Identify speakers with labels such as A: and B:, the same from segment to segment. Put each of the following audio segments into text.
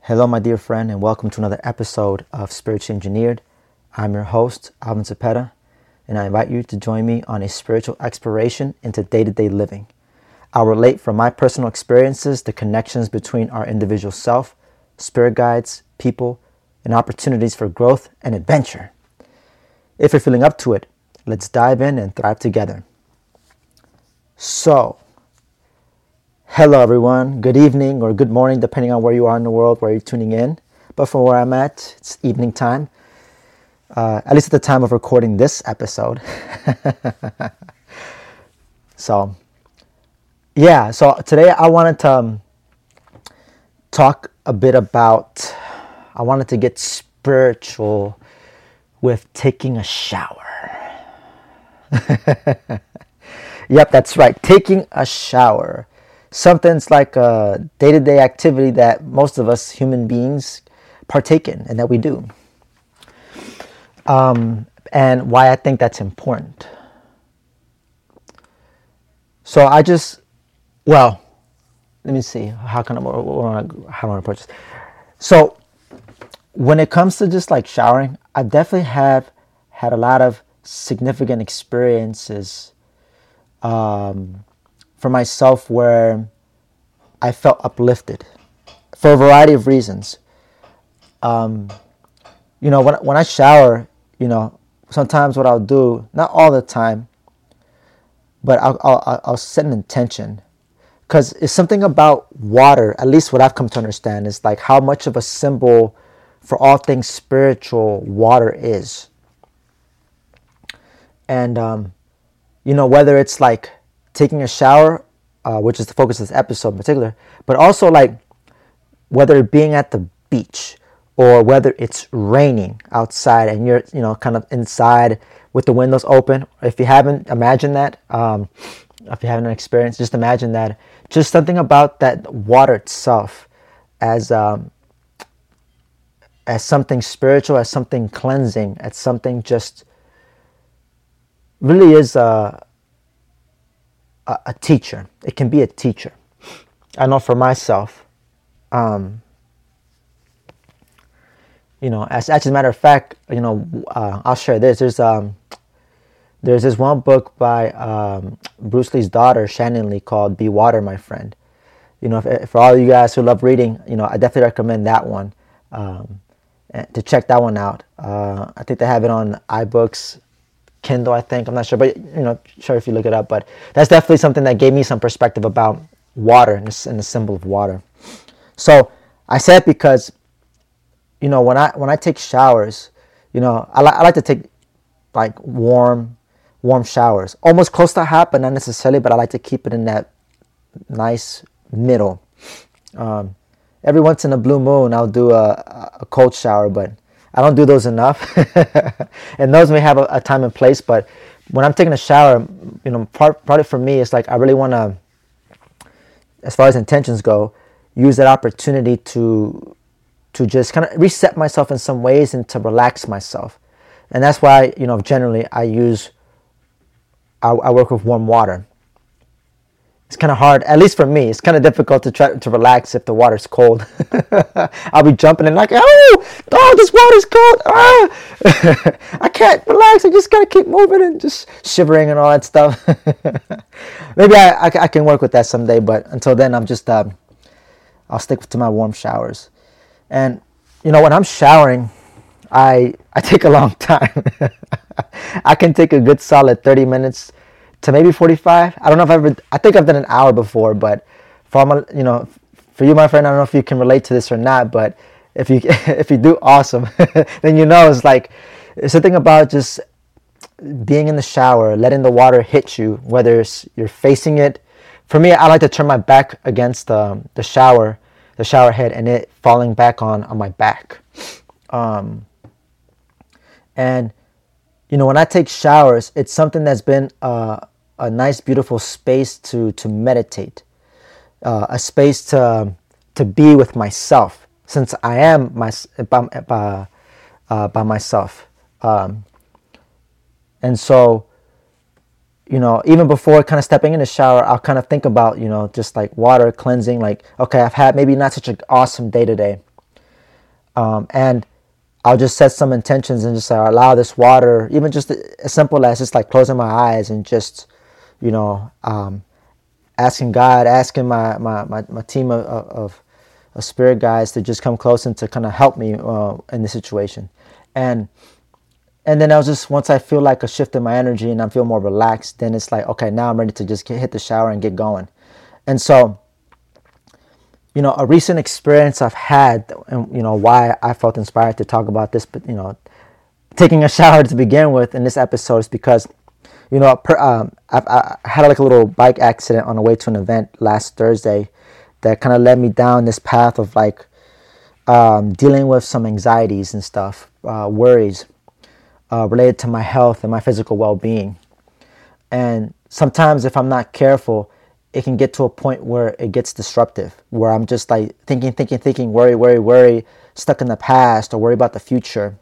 A: Hello, my dear friend, and welcome to another episode of Spiritually Engineered. I'm your host, Alvin Cepeda, and I invite you to join me on a spiritual exploration into day to day living. I'll relate from my personal experiences the connections between our individual self, spirit guides, people, and opportunities for growth and adventure. If you're feeling up to it, let's dive in and thrive together. So, Hello, everyone. Good evening or good morning, depending on where you are in the world, where you're tuning in. But from where I'm at, it's evening time, uh, at least at the time of recording this episode. so, yeah, so today I wanted to um, talk a bit about, I wanted to get spiritual with taking a shower. yep, that's right, taking a shower something's like a day-to-day activity that most of us human beings partake in and that we do. Um, and why i think that's important. So i just well let me see. How can i how do i to approach this? So when it comes to just like showering i definitely have had a lot of significant experiences um, for myself where I felt uplifted for a variety of reasons. Um, you know, when, when I shower, you know, sometimes what I'll do, not all the time, but I'll, I'll, I'll set an intention. Because it's something about water, at least what I've come to understand, is like how much of a symbol for all things spiritual water is. And, um, you know, whether it's like taking a shower, uh, which is the focus of this episode in particular, but also like whether being at the beach or whether it's raining outside and you're, you know, kind of inside with the windows open. If you haven't imagined that, um, if you haven't experienced, just imagine that. Just something about that water itself as um, as something spiritual, as something cleansing, as something just really is a, a, a teacher. It can be a teacher. I know for myself, um, you know, as, as a matter of fact, you know, uh, I'll share this. There's um, there's this one book by um, Bruce Lee's daughter, Shannon Lee, called "Be Water, My Friend." You know, if, for all you guys who love reading, you know, I definitely recommend that one um, to check that one out. Uh, I think they have it on iBooks. Kindle, I think. I'm not sure, but you know, sure if you look it up. But that's definitely something that gave me some perspective about water and the, and the symbol of water. So I said because, you know, when I when I take showers, you know, I, li- I like to take like warm, warm showers, almost close to hot, but not necessarily. But I like to keep it in that nice middle. Um, every once in a blue moon, I'll do a, a cold shower, but I don't do those enough, and those may have a, a, time and place. But when I'm taking a shower, you know, part part of for me is like I really want to, as far as intentions go, use that opportunity to to just kind of reset myself in some ways and to relax myself, and that's why you know generally I use I, I work with warm water it's kind of hard, at least for me. It's kind of difficult to try to relax if the water's cold. I'll be jumping and like, oh, oh, this water's cold. Ah! I can't relax. I just gotta keep moving and just shivering and all that stuff. Maybe I, I, I, can work with that someday, but until then, I'm just um, I'll stick to my warm showers. And you know, when I'm showering, I I take a long time. I can take a good solid 30 minutes to maybe 45. I don't know if I've ever, I think I've done an hour before, but for my, you know, for you, my friend, I don't know if you can relate to this or not, but if you, if you do, awesome. then you know, it's like, it's the thing about just being in the shower, letting the water hit you, whether it's you're facing it. For me, I like to turn my back against the, the shower, the shower head, and it falling back on, on my back. Um, and you know, when I take showers, it's something that's been uh, a nice, beautiful space to to meditate, uh, a space to to be with myself, since I am my by, uh, by myself, um, and so you know, even before kind of stepping in the shower, I'll kind of think about, you know, just like water cleansing. Like, okay, I've had maybe not such an awesome day today. Um, and I'll just set some intentions and just uh, allow this water, even just as simple as just like closing my eyes and just, you know, um, asking God, asking my, my, my, my team of, of, of, spirit guides to just come close and to kind of help me uh, in the situation. And and then I was just once I feel like a shift in my energy and I feel more relaxed, then it's like okay, now I'm ready to just get, hit the shower and get going. And so, you know, a recent experience I've had, and you know why I felt inspired to talk about this, but you know, taking a shower to begin with in this episode is because, you know, per, um, I, I had like a little bike accident on the way to an event last Thursday, that kind of led me down this path of like um, dealing with some anxieties and stuff, uh, worries uh, related to my health and my physical well-being. And sometimes if I'm not careful, it can get to a point where it gets disruptive, where I'm just like thinking, thinking, thinking, worry, worry, worry, stuck in the past or worry about the future.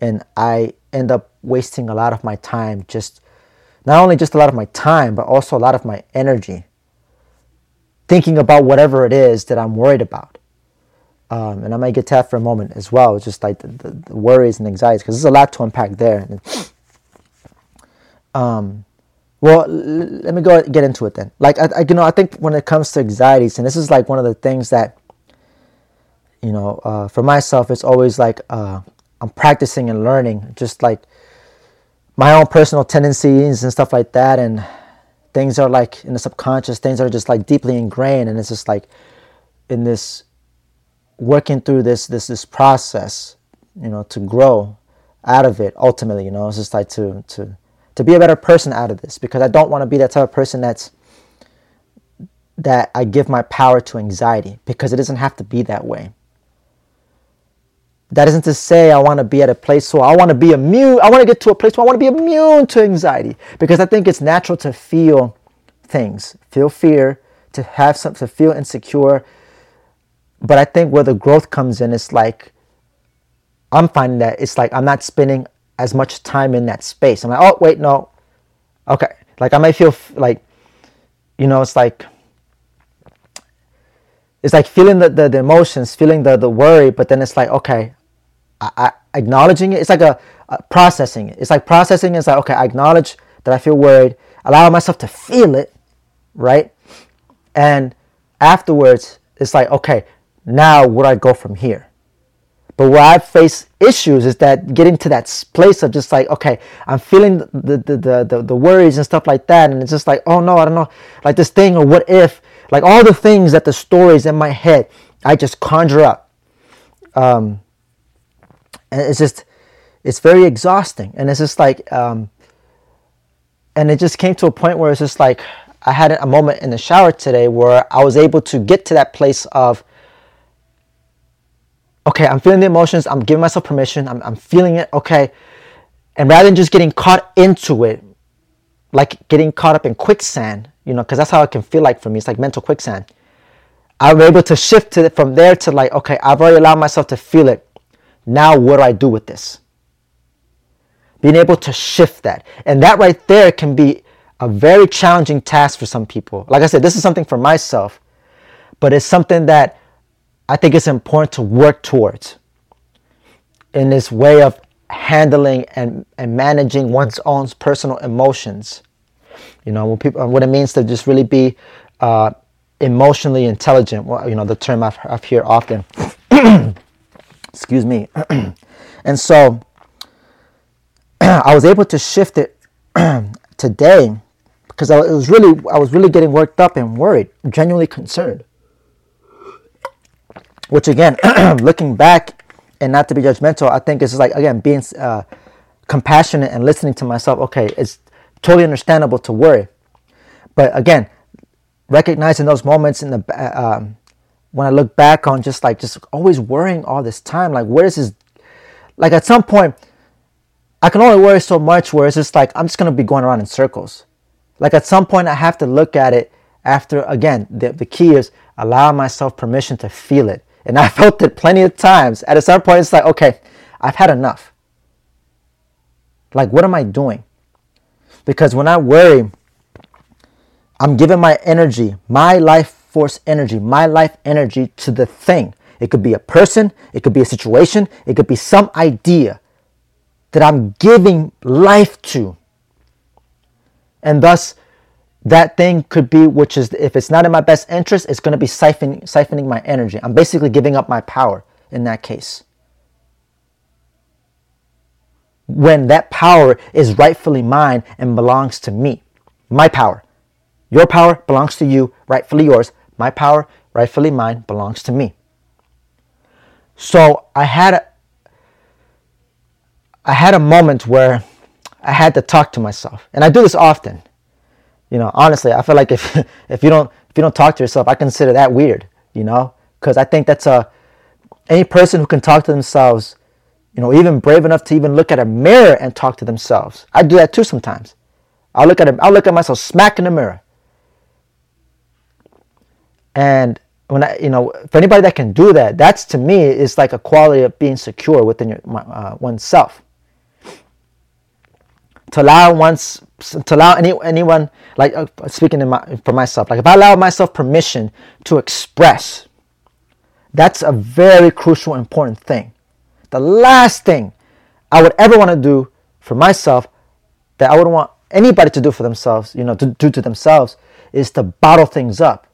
A: And I end up wasting a lot of my time, just not only just a lot of my time, but also a lot of my energy thinking about whatever it is that I'm worried about. Um, and I might get to that for a moment as well, It's just like the, the, the worries and anxieties, because there's a lot to unpack there. Um, well, let me go get into it then. Like, I, I, you know, I think when it comes to anxieties, and this is like one of the things that, you know, uh, for myself, it's always like uh, I'm practicing and learning, just like my own personal tendencies and stuff like that, and things are like in the subconscious, things are just like deeply ingrained, and it's just like in this working through this this this process, you know, to grow out of it ultimately, you know, it's just like to to to be a better person out of this because I don't want to be that type of person that's that I give my power to anxiety because it doesn't have to be that way. That isn't to say I want to be at a place where I want to be immune. I want to get to a place where I want to be immune to anxiety because I think it's natural to feel things, feel fear, to have some, to feel insecure, but I think where the growth comes in is like I'm finding that it's like I'm not spending as much time in that space. I'm like, oh wait, no, okay. Like I might feel f- like, you know, it's like it's like feeling the, the, the, emotions, feeling the, the worry, but then it's like, okay, I, I acknowledging it. It's like a, a, processing it. It's like processing. It's like, okay, I acknowledge that I feel worried, allow myself to feel it, right? And afterwards, it's like, okay, now where I go from here. But where I face issues is that getting to that place of just like, okay, I'm feeling the, the, the, the, the worries and stuff like that. And it's just like, oh no, I don't know, like this thing or what if, like all the things that the stories in my head, I just conjure up. Um, and it's just, it's very exhausting. And it's just like, um, and it just came to a point where it's just like, I had a moment in the shower today where I was able to get to that place of, okay, I'm feeling the emotions, I'm giving myself permission, I'm, I'm feeling it, okay. And rather than just getting caught into it, like getting caught up in quicksand, you know, because that's how it can feel like for me. It's like mental quicksand. I'm able to shift to from there to like, okay, I've already allowed myself to feel it. Now, what do I do with this? Being able to shift that. And that right there can be a very challenging task for some people. Like I said, this is something for myself, but it's something that I think it's important to work towards in this way of handling and, and managing one's own personal emotions. You know, people, what it means to just really be uh, emotionally intelligent. Well, you know, the term I've, I've heard often. Excuse me. and so I was able to shift it today because I was really, I was really getting worked up and worried, genuinely concerned. Which again, looking back and not to be judgmental, I think it's like again being uh, compassionate and listening to myself. Okay, it's totally understandable to worry, but again, recognizing those moments in the uh, um, when I look back on just like just always worrying all this time, like where is this? Like at some point, I can only worry so much where it's just like I'm just gonna be going around in circles. Like at some point, I have to look at it after again. The, the key is allow myself permission to feel it and I felt it plenty of times. At a certain point, it's like, okay, I've had enough. Like, what am I doing? Because when I worry, I'm giving my energy, my life force energy, my life energy to the thing. It could be a person, it could be a situation, it could be some idea that I'm giving life to. And thus, that thing could be, which is, if it's not in my best interest, it's going to be siphoning, siphoning my energy. I'm basically giving up my power in that case. When that power is rightfully mine and belongs to me. My power. Your power belongs to you, rightfully yours. My power, rightfully mine, belongs to me. So I had a, I had a moment where I had to talk to myself, and I do this often. You know, honestly, I feel like if if you don't if you don't talk to yourself, I consider that weird. You know, because I think that's a any person who can talk to themselves, you know, even brave enough to even look at a mirror and talk to themselves. I do that too sometimes. I'll look at I'll look at myself smack in the mirror. And when I, you know, for anybody that can do that, that's to me is like a quality of being secure within your, uh, oneself. To allow once, to allow any anyone, like uh, speaking my, for myself, like if I allow myself permission to express, that's a very crucial, important thing. The last thing I would ever want to do for myself, that I wouldn't want anybody to do for themselves, you know, to do to themselves, is to bottle things up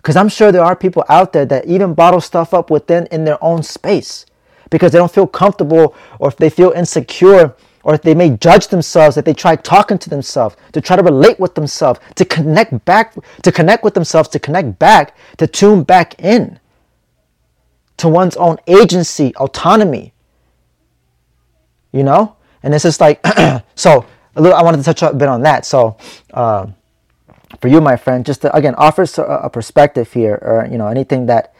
A: because I'm sure there are people out there that even bottle stuff up within in their own space because they don't feel comfortable or if they feel insecure or they may judge themselves if they try talking to themselves to try to relate with themselves to connect back to connect with themselves to connect back to tune back in to one's own agency autonomy. You know? And it's just like so a little i wanted to touch up a bit on that. So uh, for you, my friend, just to, again offer a perspective here, or you know anything that,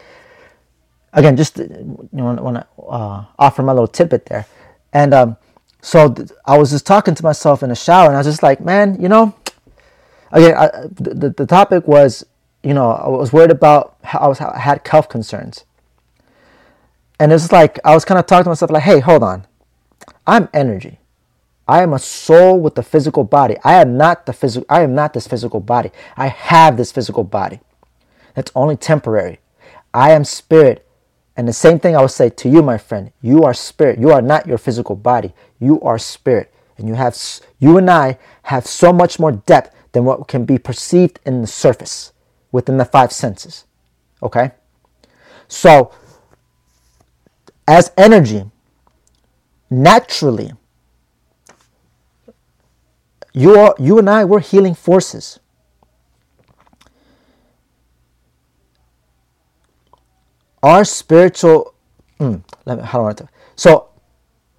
A: again, just you know want to uh, offer my little tidbit there, and um, so th- I was just talking to myself in the shower, and I was just like, man, you know, again, I, the the topic was, you know, I was worried about how I was I had health concerns, and it's like I was kind of talking to myself like, hey, hold on, I'm energy. I am a soul with a physical body. I am not the physical I am not this physical body. I have this physical body. That's only temporary. I am spirit. And the same thing I would say to you, my friend. You are spirit. You are not your physical body. You are spirit. And you have you and I have so much more depth than what can be perceived in the surface within the five senses. Okay? So as energy, naturally you, are, you and I, we're healing forces. Our spiritual, mm, let me, how do I to? So,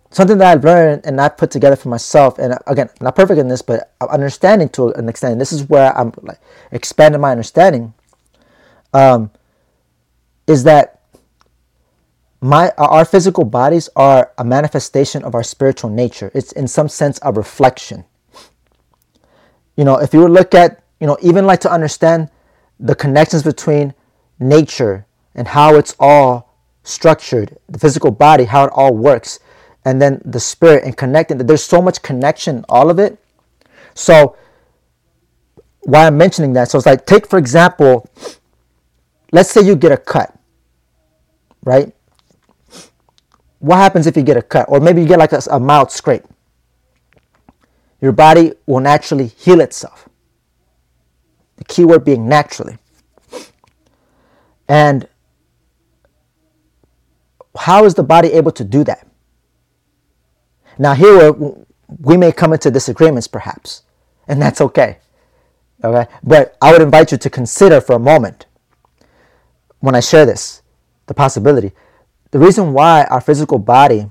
A: something that I've learned and I put together for myself, and again, not perfect in this, but understanding to an extent. This is where I'm like expanding my understanding. Um, is that my our physical bodies are a manifestation of our spiritual nature. It's in some sense a reflection you know, if you look at, you know, even like to understand the connections between nature and how it's all structured, the physical body, how it all works, and then the spirit and connecting, there's so much connection, all of it. So, why I'm mentioning that, so it's like, take for example, let's say you get a cut, right? What happens if you get a cut? Or maybe you get like a, a mild scrape your body will naturally heal itself. The key word being naturally. And how is the body able to do that? Now, here we may come into disagreements, perhaps, and that's okay. Okay, but I would invite you to consider for a moment when I share this the possibility. The reason why our physical body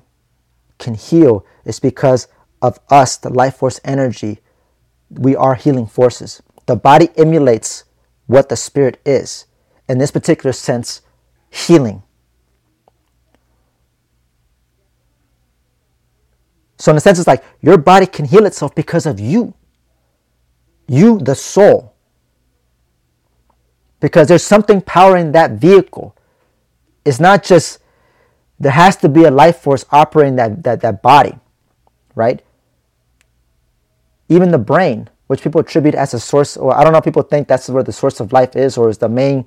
A: can heal is because of us, the life force energy, we are healing forces. The body emulates what the spirit is. In this particular sense, healing. So, in a sense, it's like your body can heal itself because of you. You, the soul. Because there's something powering that vehicle. It's not just, there has to be a life force operating that, that, that body, right? even the brain, which people attribute as a source, or I don't know, people think that's where the source of life is, or is the main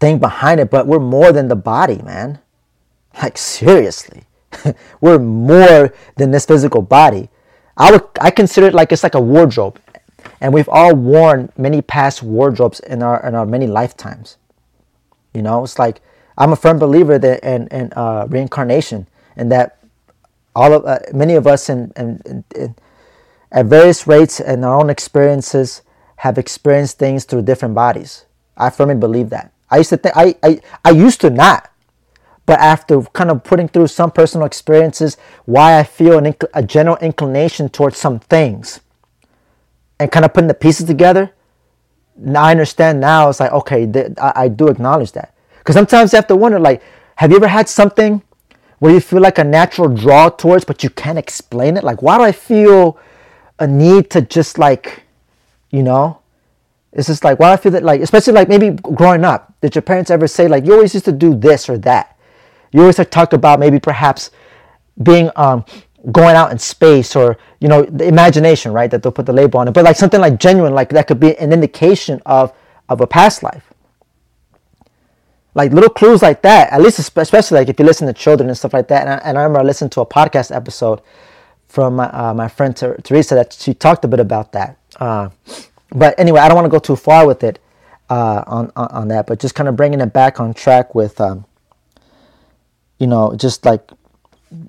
A: thing behind it, but we're more than the body, man. Like, seriously. we're more than this physical body. I would I consider it like it's like a wardrobe. And we've all worn many past wardrobes in our in our many lifetimes. You know, it's like I'm a firm believer that in, in uh, reincarnation and that all of uh, many of us in, in, in, at various rates and our own experiences have experienced things through different bodies. I firmly believe that. I used to think I, I I used to not, but after kind of putting through some personal experiences, why I feel an a general inclination towards some things, and kind of putting the pieces together. Now I understand. Now it's like okay, th- I, I do acknowledge that because sometimes you have to wonder like, have you ever had something where you feel like a natural draw towards, but you can't explain it? Like, why do I feel a need to just like, you know, it's just like, why do I feel that like, especially like maybe growing up, did your parents ever say like, you always used to do this or that? You always talk about maybe perhaps being um, going out in space or you know the imagination, right? That they'll put the label on it, but like something like genuine, like that could be an indication of of a past life. Like little clues like that, at least especially like if you listen to children and stuff like that. And I, and I remember I listened to a podcast episode from my, uh, my friend Teresa that she talked a bit about that. Uh, but anyway, I don't want to go too far with it uh, on, on, on that, but just kind of bringing it back on track with, um, you know, just like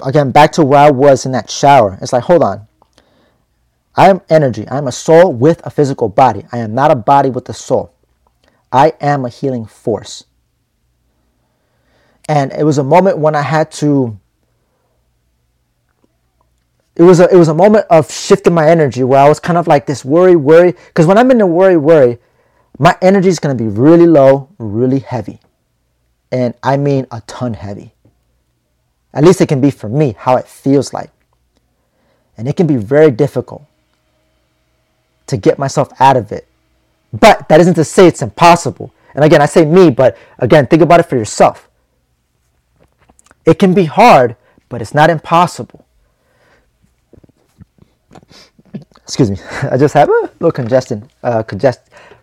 A: again back to where I was in that shower. It's like, hold on, I am energy. I am a soul with a physical body. I am not a body with a soul. I am a healing force. And it was a moment when I had to it was a it was a moment of shifting my energy where I was kind of like this worry worry because when I'm in a worry worry my energy is to be really low really heavy and I mean a ton heavy at least it can be for me how it feels like and it can be very difficult to get myself out of it but that isn't to say it's impossible and again I say me but again think about it for yourself it can be hard but it's not impossible excuse me, I just have a little congestion, uh, congest,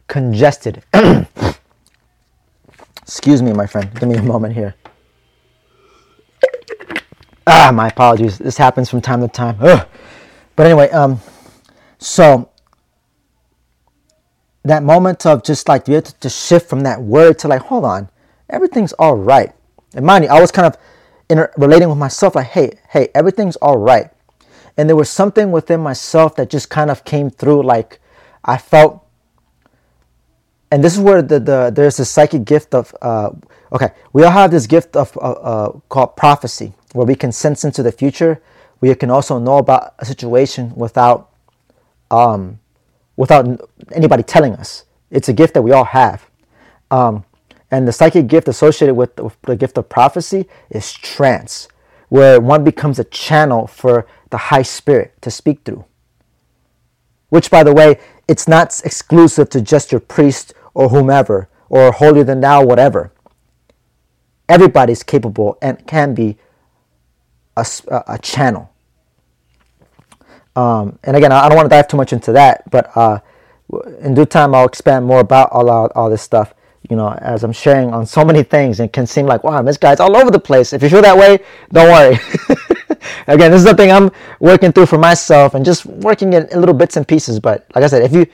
A: congested. excuse me, my friend. Give me a moment here. Ah, my apologies. This happens from time to time. Ugh. But anyway, um, so that moment of just like you have to, to shift from that word to like, hold on, everything's all right. And mind you, I was kind of inter- relating with myself, like, hey, hey, everything's all right and there was something within myself that just kind of came through like i felt and this is where the, the there's a psychic gift of uh, okay we all have this gift of uh, uh, called prophecy where we can sense into the future. We can also know about a situation without um, without anybody telling us. It's a gift that we all have. Um, and the psychic gift associated with, with the gift of prophecy is trance where one becomes a channel for the high spirit to speak through. Which, by the way, it's not exclusive to just your priest or whomever or holier than thou, whatever. Everybody's capable and can be a, a channel. Um, and again, I don't want to dive too much into that, but uh, in due time, I'll expand more about all, all, all this stuff you know, as I'm sharing on so many things, it can seem like, wow, this guy's all over the place. If you feel that way, don't worry. Again, this is something I'm working through for myself and just working in, little bits and pieces. But like I said, if you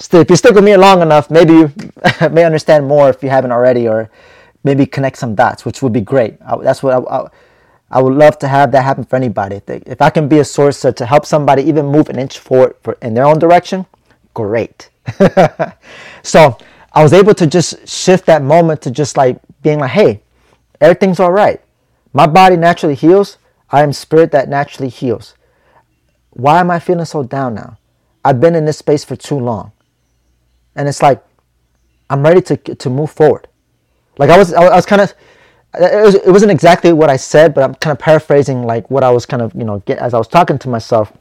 A: st- if you stick with me long enough, maybe you may understand more if you haven't already, or maybe connect some dots, which would be great. I, that's what I, I, I, would love to have that happen for anybody. If I can be a source to, to help somebody even move an inch forward for, in their own direction, great. so I was able to just shift that moment to just like being like, hey, everything's all right. My body naturally heals. I am spirit that naturally heals. Why am I feeling so down now? I've been in this space for too long. And it's like, I'm ready to, to move forward. Like I was, I was kind of, it, was, it wasn't exactly what I said, but I'm kind of paraphrasing like what I was kind of, you know, get as I was talking to myself.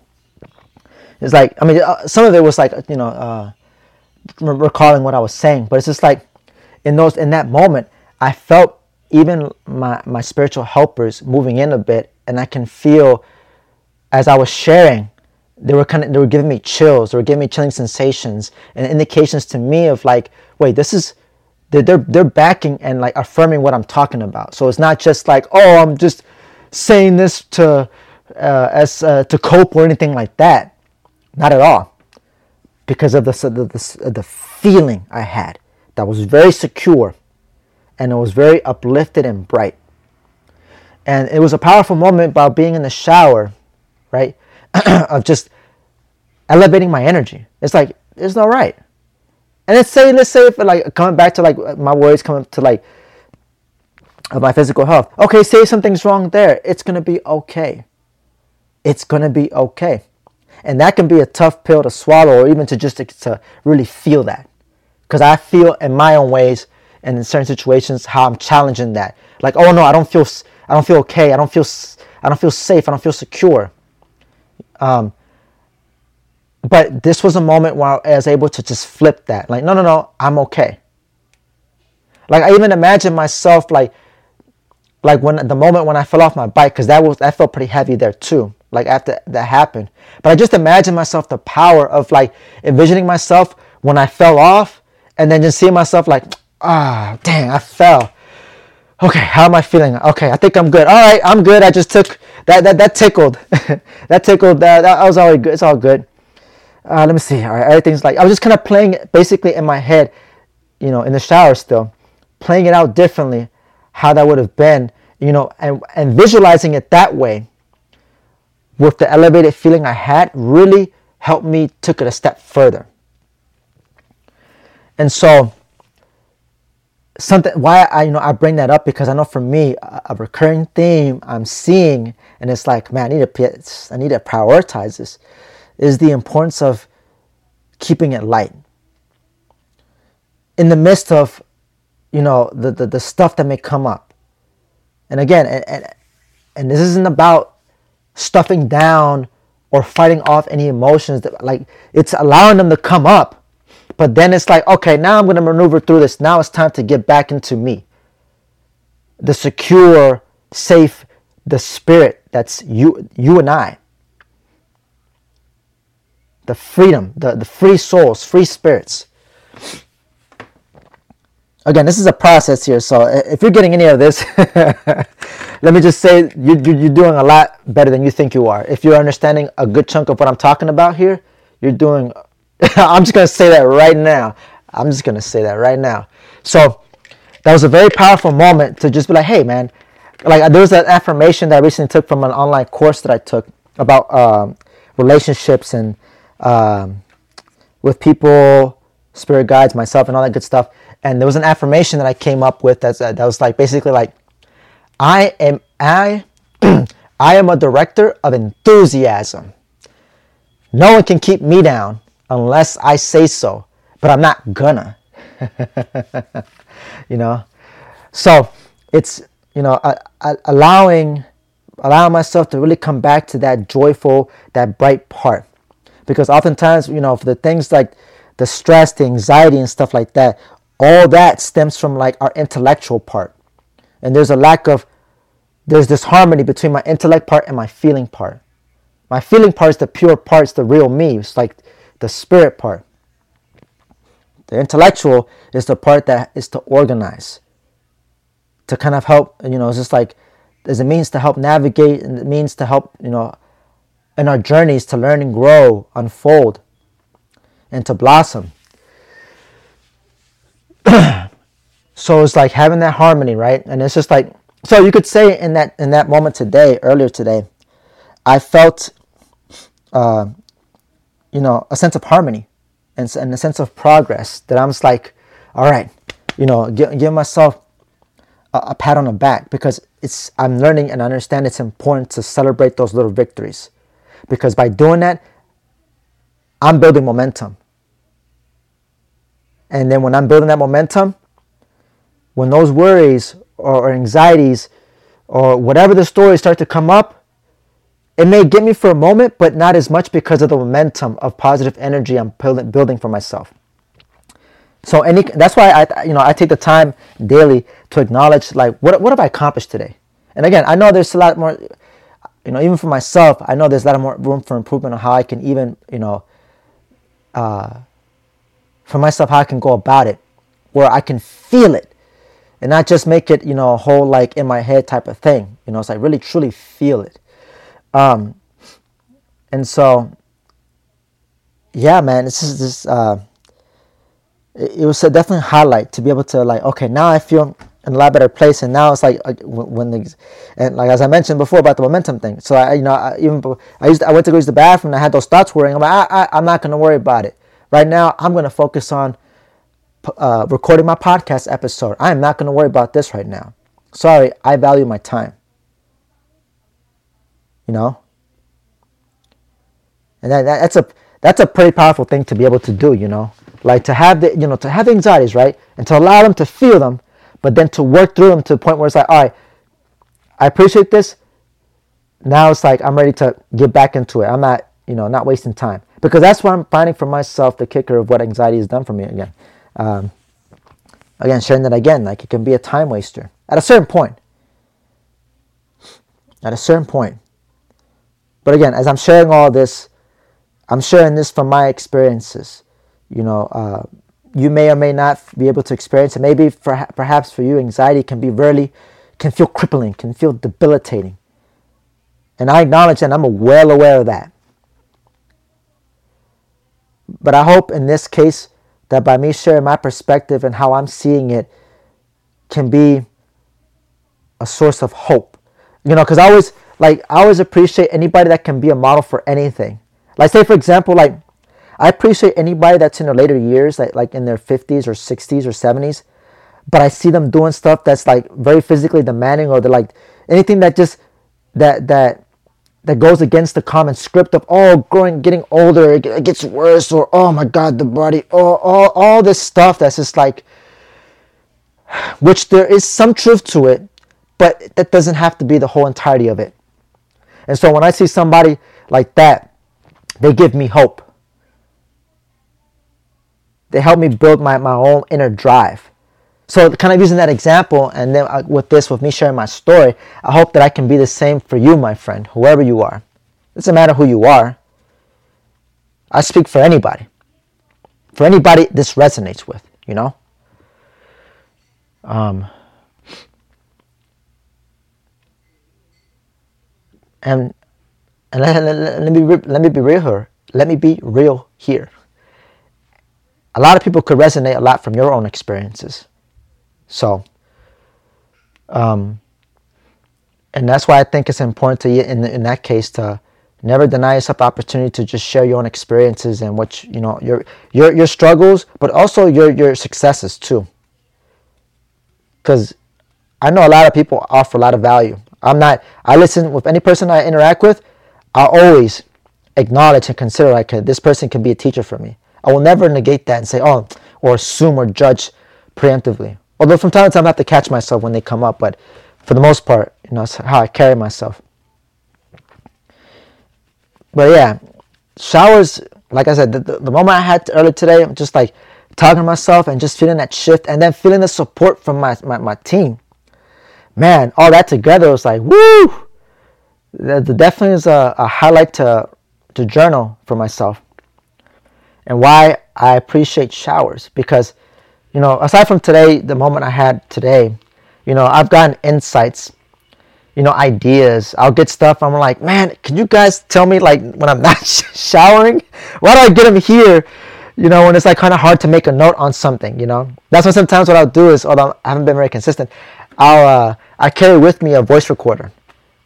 A: It's like, I mean, uh, some of it was like, you know, uh, recalling what I was saying, but it's just like in those in that moment, I felt even my my spiritual helpers moving in a bit, and I can feel as I was sharing they were kind of they were giving me chills they were giving me chilling sensations and indications to me of like wait this is they're, they're backing and like affirming what i'm talking about. So it's not just like oh i'm just saying this to uh, as uh, to cope or anything like that. Not at all. Because of the, the, the, the feeling i had that was very secure and it was very uplifted and bright. And it was a powerful moment about being in the shower right of just elevating my energy. It's like it's not right. And let's say let's say if like coming back to like my worries coming to like my physical health. Okay, say something's wrong there. It's gonna be okay. It's gonna be okay. And that can be a tough pill to swallow or even to just to, to really feel that. Because I feel in my own ways and in certain situations how I'm challenging that. Like, oh no, I don't feel I don't feel okay. I don't feel I don't feel safe. I don't feel secure. Um, but this was a moment where I was able to just flip that. Like, no, no, no, I'm okay. Like I even imagine myself like, like when the moment when I fell off my bike, because that was that felt pretty heavy there too. Like after that happened, but I just imagine myself the power of like envisioning myself when I fell off, and then just seeing myself like, ah, dang, I fell. Okay, how am I feeling? Okay, I think I'm good. All right, I'm good. I just took that that that tickled, that tickled. That that was all good. It's all good. Uh, let me see. All right, everything's like I was just kind of playing basically in my head, you know, in the shower still, playing it out differently, how that would have been, you know, and and visualizing it that way, with the elevated feeling I had, really helped me took it a step further. And so something why I you know I bring that up because I know for me a, a recurring theme I'm seeing and it's like man I need to I need to prioritize this is the importance of keeping it light. In the midst of you know the the, the stuff that may come up. And again and, and and this isn't about stuffing down or fighting off any emotions that like it's allowing them to come up but then it's like, okay, now I'm going to maneuver through this. Now it's time to get back into me. The secure, safe, the spirit that's you, you and I. The freedom, the, the free souls, free spirits. Again, this is a process here, so if you're getting any of this, let me just say you, you, you're doing a lot better than you think you are. If you're understanding a good chunk of what I'm talking about here, you're doing I'm just going to say that right now. I'm just going to say that right now. So that was a very powerful moment to just be like, hey, man, like there was an affirmation that I recently took from an online course that I took about um, relationships and um, with people, spirit guides, myself, and all that good stuff. And there was an affirmation that I came up with that that was like basically like, I am I I am a director of enthusiasm. No one can keep me down unless I say so, but I'm not gonna. you know, so it's you know allowing allowing myself to really come back to that joyful, that bright part, because oftentimes you know for the things like the stress, the anxiety, and stuff like that, all that stems from like our intellectual part, and there's a lack of there's this harmony between my intellect part and my feeling part. My feeling part is the pure part, it's the real me. It's like the spirit part. The intellectual is the part that is to organize, to kind of help, you know, it's just like as a means to help navigate and it means to help, you know, in our journeys to learn and grow, unfold, and to blossom. so it's like having that harmony, right? And it's just like so you could say in that in that moment today, earlier today, I felt uh, you know, a sense of harmony and, and a sense of progress that I'm just like, all right, you know, give, give myself a, a pat on the back because it's I'm learning and I understand it's important to celebrate those little victories because by doing that, I'm building momentum. And then when I'm building that momentum, when those worries or, or anxieties or whatever the stories start to come up, it may get me for a moment, but not as much because of the momentum of positive energy I'm building for myself. So any that's why I you know I take the time daily to acknowledge like what what have I accomplished today? And again, I know there's a lot more you know, even for myself, I know there's a lot more room for improvement on how I can even, you know, uh, for myself, how I can go about it, where I can feel it, and not just make it, you know, a whole like in my head type of thing. You know, it's like really truly feel it. Um, and so, yeah, man, this is this. Uh, it, was a definitely highlight to be able to like, okay, now I feel in a lot better place. And now it's like, when the and like as I mentioned before about the momentum thing. So I, you know, I, even I used I went to go use the bathroom. and I had those thoughts worrying. I'm like, I, I, I'm not to worry about it right now. I'm to focus on uh, recording my podcast episode. I am not going to worry about this right now. Sorry, I value my time. You know, and that, that, that's a that's a pretty powerful thing to be able to do. You know, like to have the you know to have anxieties, right, and to allow them to feel them but then to work through them to the point where it's like, all right, I appreciate this. Now it's like I'm ready to get back into it. I'm not, you know, not wasting time because that's what I'm finding for myself. The kicker of what anxiety has done for me again. Um, again, sharing that again, like it can be a time waster at a certain point. At a certain point. But again, as I'm sharing all this, I'm sharing this from my experiences. You know, uh, you may or may not be able to experience it. Maybe for, perhaps for you, anxiety can be really, can feel crippling, can feel debilitating. And I acknowledge and I'm well aware of that. But I hope in this case that by me sharing my perspective and how I'm seeing it can be a source of hope. You know, because I always like I always appreciate anybody that can be a model for anything. Like say for example, like I appreciate anybody that's in their later years, like, like in their 50s or 60s or 70s, but I see them doing stuff that's like very physically demanding or they're like anything that just that that that goes against the common script of oh growing getting older it gets worse or oh my god the body oh all, all this stuff that's just like which there is some truth to it but that doesn't have to be the whole entirety of it and so when i see somebody like that they give me hope they help me build my, my own inner drive. So kind of using that example and then uh, with this, with me sharing my story, I hope that I can be the same for you, my friend, whoever you are. It doesn't matter who you are. I speak for anybody. For anybody this resonates with, you know? Um, and and let, let, let, me, let me be real here. Let me be real here a lot of people could resonate a lot from your own experiences. So, um, and that's why I think it's important to you in in that case to never deny yourself the opportunity to just share your own experiences and what you know your your your struggles, but also your your successes too. Because I know a lot of people offer a lot of value. I'm not. I listen with any person I interact with. I always acknowledge and consider like this person can be a teacher for me. I will never negate that and say, oh, or assume or judge preemptively. Although from time to time I have to catch myself when they come up, but for the most part, you know, it's how I carry myself. But yeah, showers, like I said, the, the, moment I had earlier today, I'm just like talking to myself and just feeling that shift and then feeling the support from my, my, my team. Man, all that together was like, woo! That definitely is a, a highlight to, to journal for myself and why I appreciate showers because, you know, aside from today, the moment I had today, you know, I've gotten insights, you know, ideas. I'll get stuff. I'm like, man, can you guys tell me like when I'm not showering? Why do I get them here? You know, when it's like kind of hard to make a note on something. You know, that's why sometimes what I'll do is, although I haven't been very consistent, I'll uh, I carry with me a voice recorder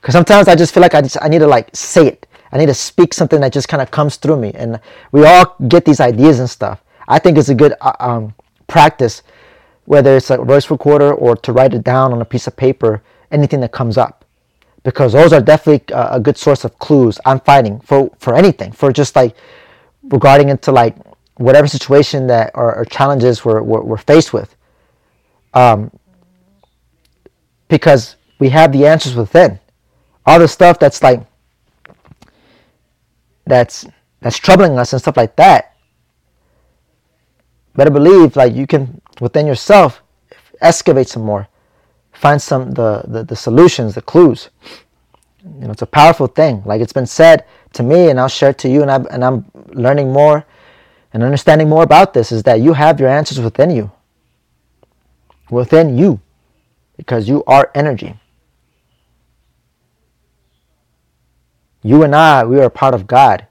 A: because sometimes I just feel like I just I need to like say it I need to speak something that just kind of comes through me. And we all get these ideas and stuff. I think it's a good uh, um, practice, whether it's a voice recorder or to write it down on a piece of paper, anything that comes up. Because those are definitely a good source of clues I'm fighting for, for anything, for just like regarding into like whatever situation that or, or challenges we're, we're, we're, faced with. Um, because we have the answers within. All the stuff that's like that's that's troubling us and stuff like that better believe like you can within yourself excavate some more find some the, the, the solutions the clues You know, it's a powerful thing. Like it's been said to me, and I'll share it to you, and, I'm and I'm learning more and understanding more about this is that you have your answers within you. Within you. Because you are energy. You and I, we are part of God.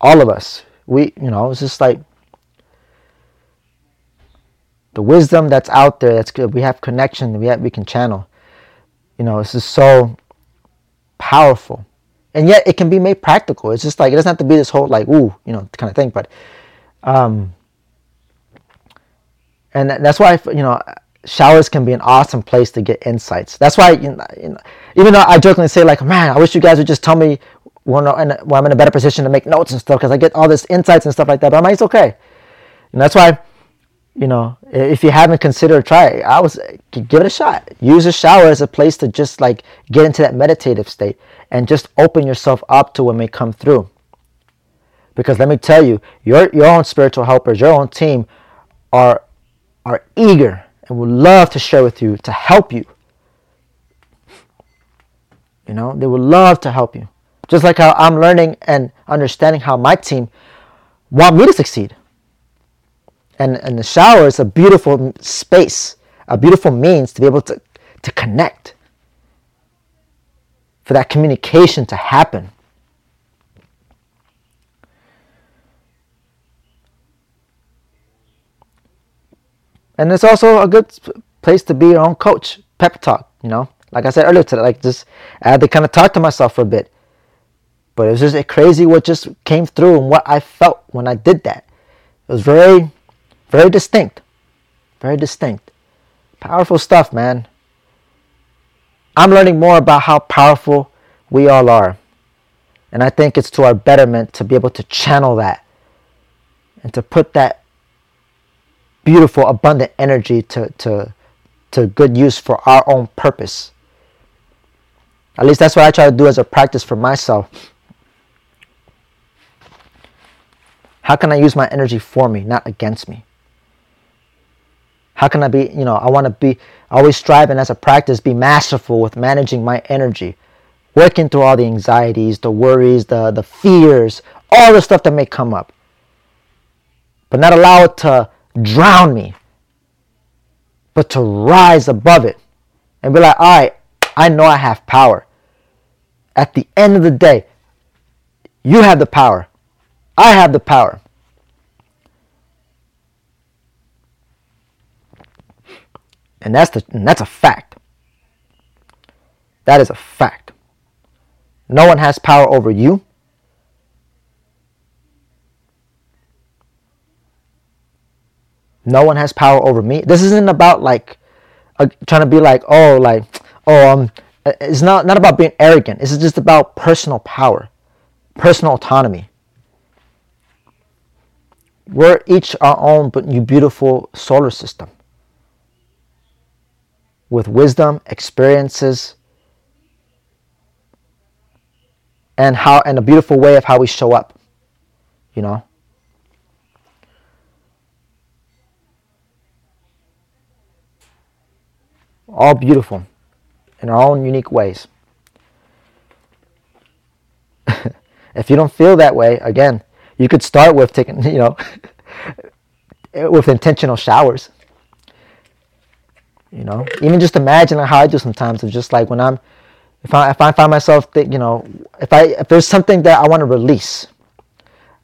A: All of us. We, you know, it's just like the wisdom that's out there that's good. We have connection. We have, we can channel. You know, this is so powerful and yet it can be made practical. It's just like it doesn't have to be this whole like ooh, you know, kind of thing. But, um, and that's why you know showers can be an awesome place to get insights. That's why you know, even though I jokingly say like, man, I wish you guys would just tell me when, when I'm in a better position to make notes and stuff because I get all this insights and stuff like that. But I'm like, it's okay, and that's why you know, if you haven't considered try it, I was give it a shot. Use a shower as a place to just like get into that meditative state and just open yourself up to what may come through. Because let me tell you, your your own spiritual helpers, your own team are are eager and would love to share with you to help you. You know, they would love to help you. Just like how I'm learning and understanding how my team want me to succeed and, and the shower is a beautiful space, a beautiful means to be able to, to connect, for that communication to happen. And it's also a good place to be your own coach, pep talk, you know. Like I said earlier today, like just I had to kind of talk to myself for a bit. But it was just crazy what just came through and what I felt when I did that. It was very very distinct. Very distinct. Powerful stuff, man. I'm learning more about how powerful we all are. And I think it's to our betterment to be able to channel that and to put that beautiful, abundant energy to, to, to good use for our own purpose. At least that's what I try to do as a practice for myself. How can I use my energy for me, not against me? How can I be, you know, I want to be always striving as a practice, be masterful with managing my energy, working through all the anxieties, the worries, the, the fears, all the stuff that may come up. But not allow it to drown me, but to rise above it and be like, all right, I know I have power. At the end of the day, you have the power. I have the power. And that's the and that's a fact. That is a fact. No one has power over you. No one has power over me. This isn't about like uh, trying to be like, oh, like, oh, um, it's not not about being arrogant. Is just about personal power, personal autonomy. We're each our own but you beautiful solar system with wisdom, experiences, and how and a beautiful way of how we show up. You know? All beautiful in our own unique ways. if you don't feel that way, again, you could start with taking, you know, with intentional showers. You know, even just imagine how I do sometimes of just like when I'm, if I if I find myself that you know, if I if there's something that I want to release,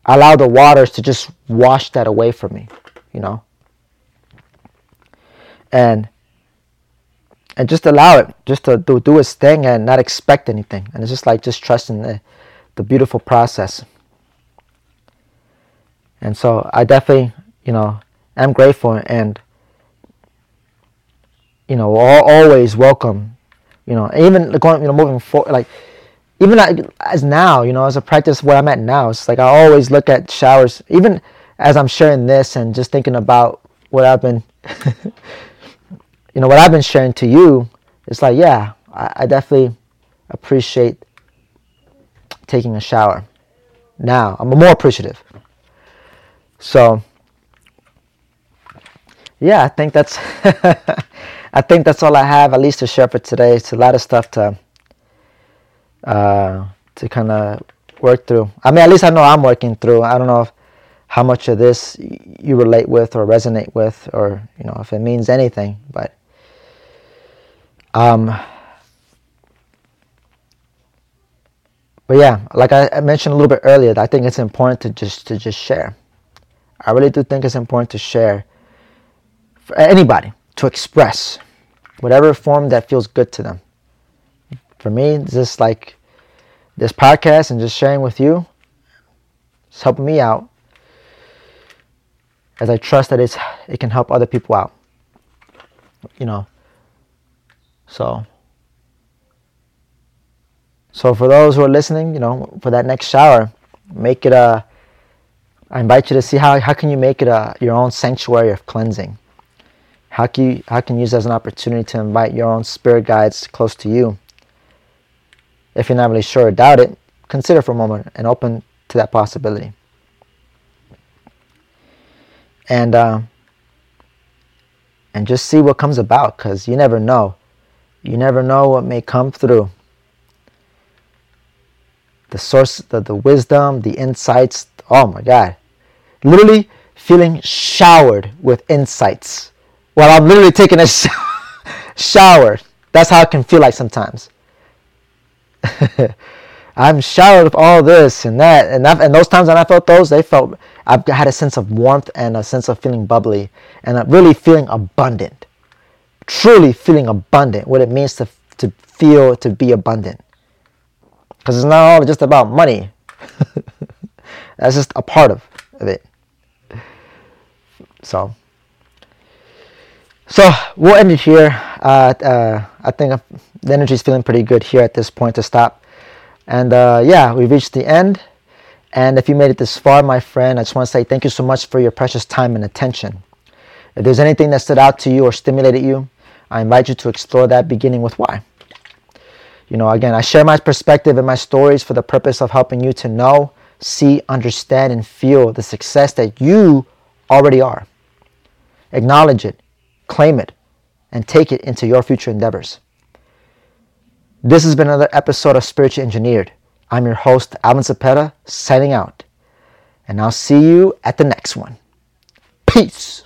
A: I allow the waters to just wash that away from me. You know, and and just allow it just to do, do its thing and not expect anything and it's just like just trusting the, the beautiful process and so i definitely you know am grateful and you know, always welcome. You know, even going, you know, moving forward, like even as now, you know, as a practice where I'm at now, it's like I always look at showers, even as I'm sharing this and just thinking about what I've been, you know, what I've been sharing to you. It's like, yeah, I, I definitely appreciate taking a shower. Now I'm more appreciative. So, yeah, I think that's I think that's all I have, at least to share for today. It's a lot of stuff to uh, to kind of work through. I mean, at least I know I'm working through. I don't know if, how much of this you relate with or resonate with, or you know if it means anything. But um, but yeah, like I mentioned a little bit earlier, I think it's important to just to just share. I really do think it's important to share for anybody to express whatever form that feels good to them. For me, just like this podcast and just sharing with you, it's helping me out as I trust that it's it can help other people out. You know. So so for those who are listening, you know, for that next shower, make it a I invite you to see how how can you make it a your own sanctuary of cleansing. How can you how can you use as an opportunity to invite your own spirit guides close to you if you're not really sure or doubt it, consider for a moment and open to that possibility. And uh, and just see what comes about, because you never know. You never know what may come through. The source, the, the wisdom, the insights. Oh my God. Literally feeling showered with insights while I'm literally taking a sh- shower. That's how it can feel like sometimes. I'm showered with all this and that, and that, and those times when I felt those, they felt I had a sense of warmth and a sense of feeling bubbly, and really feeling abundant, truly feeling abundant. What it means to to feel to be abundant, because it's not all just about money. That's just a part of, of it. So, so we'll end it here. Uh, uh, I think the energy is feeling pretty good here at this point to stop. And uh, yeah, we reached the end. And if you made it this far, my friend, I just want to say thank you so much for your precious time and attention. If there's anything that stood out to you or stimulated you, I invite you to explore that beginning with why. You know, again, I share my perspective and my stories for the purpose of helping you to know, see, understand, and feel the success that you already are. Acknowledge it, claim it, and take it into your future endeavors. This has been another episode of Spiritually Engineered. I'm your host, Alvin Cepeda, signing out. And I'll see you at the next one. Peace.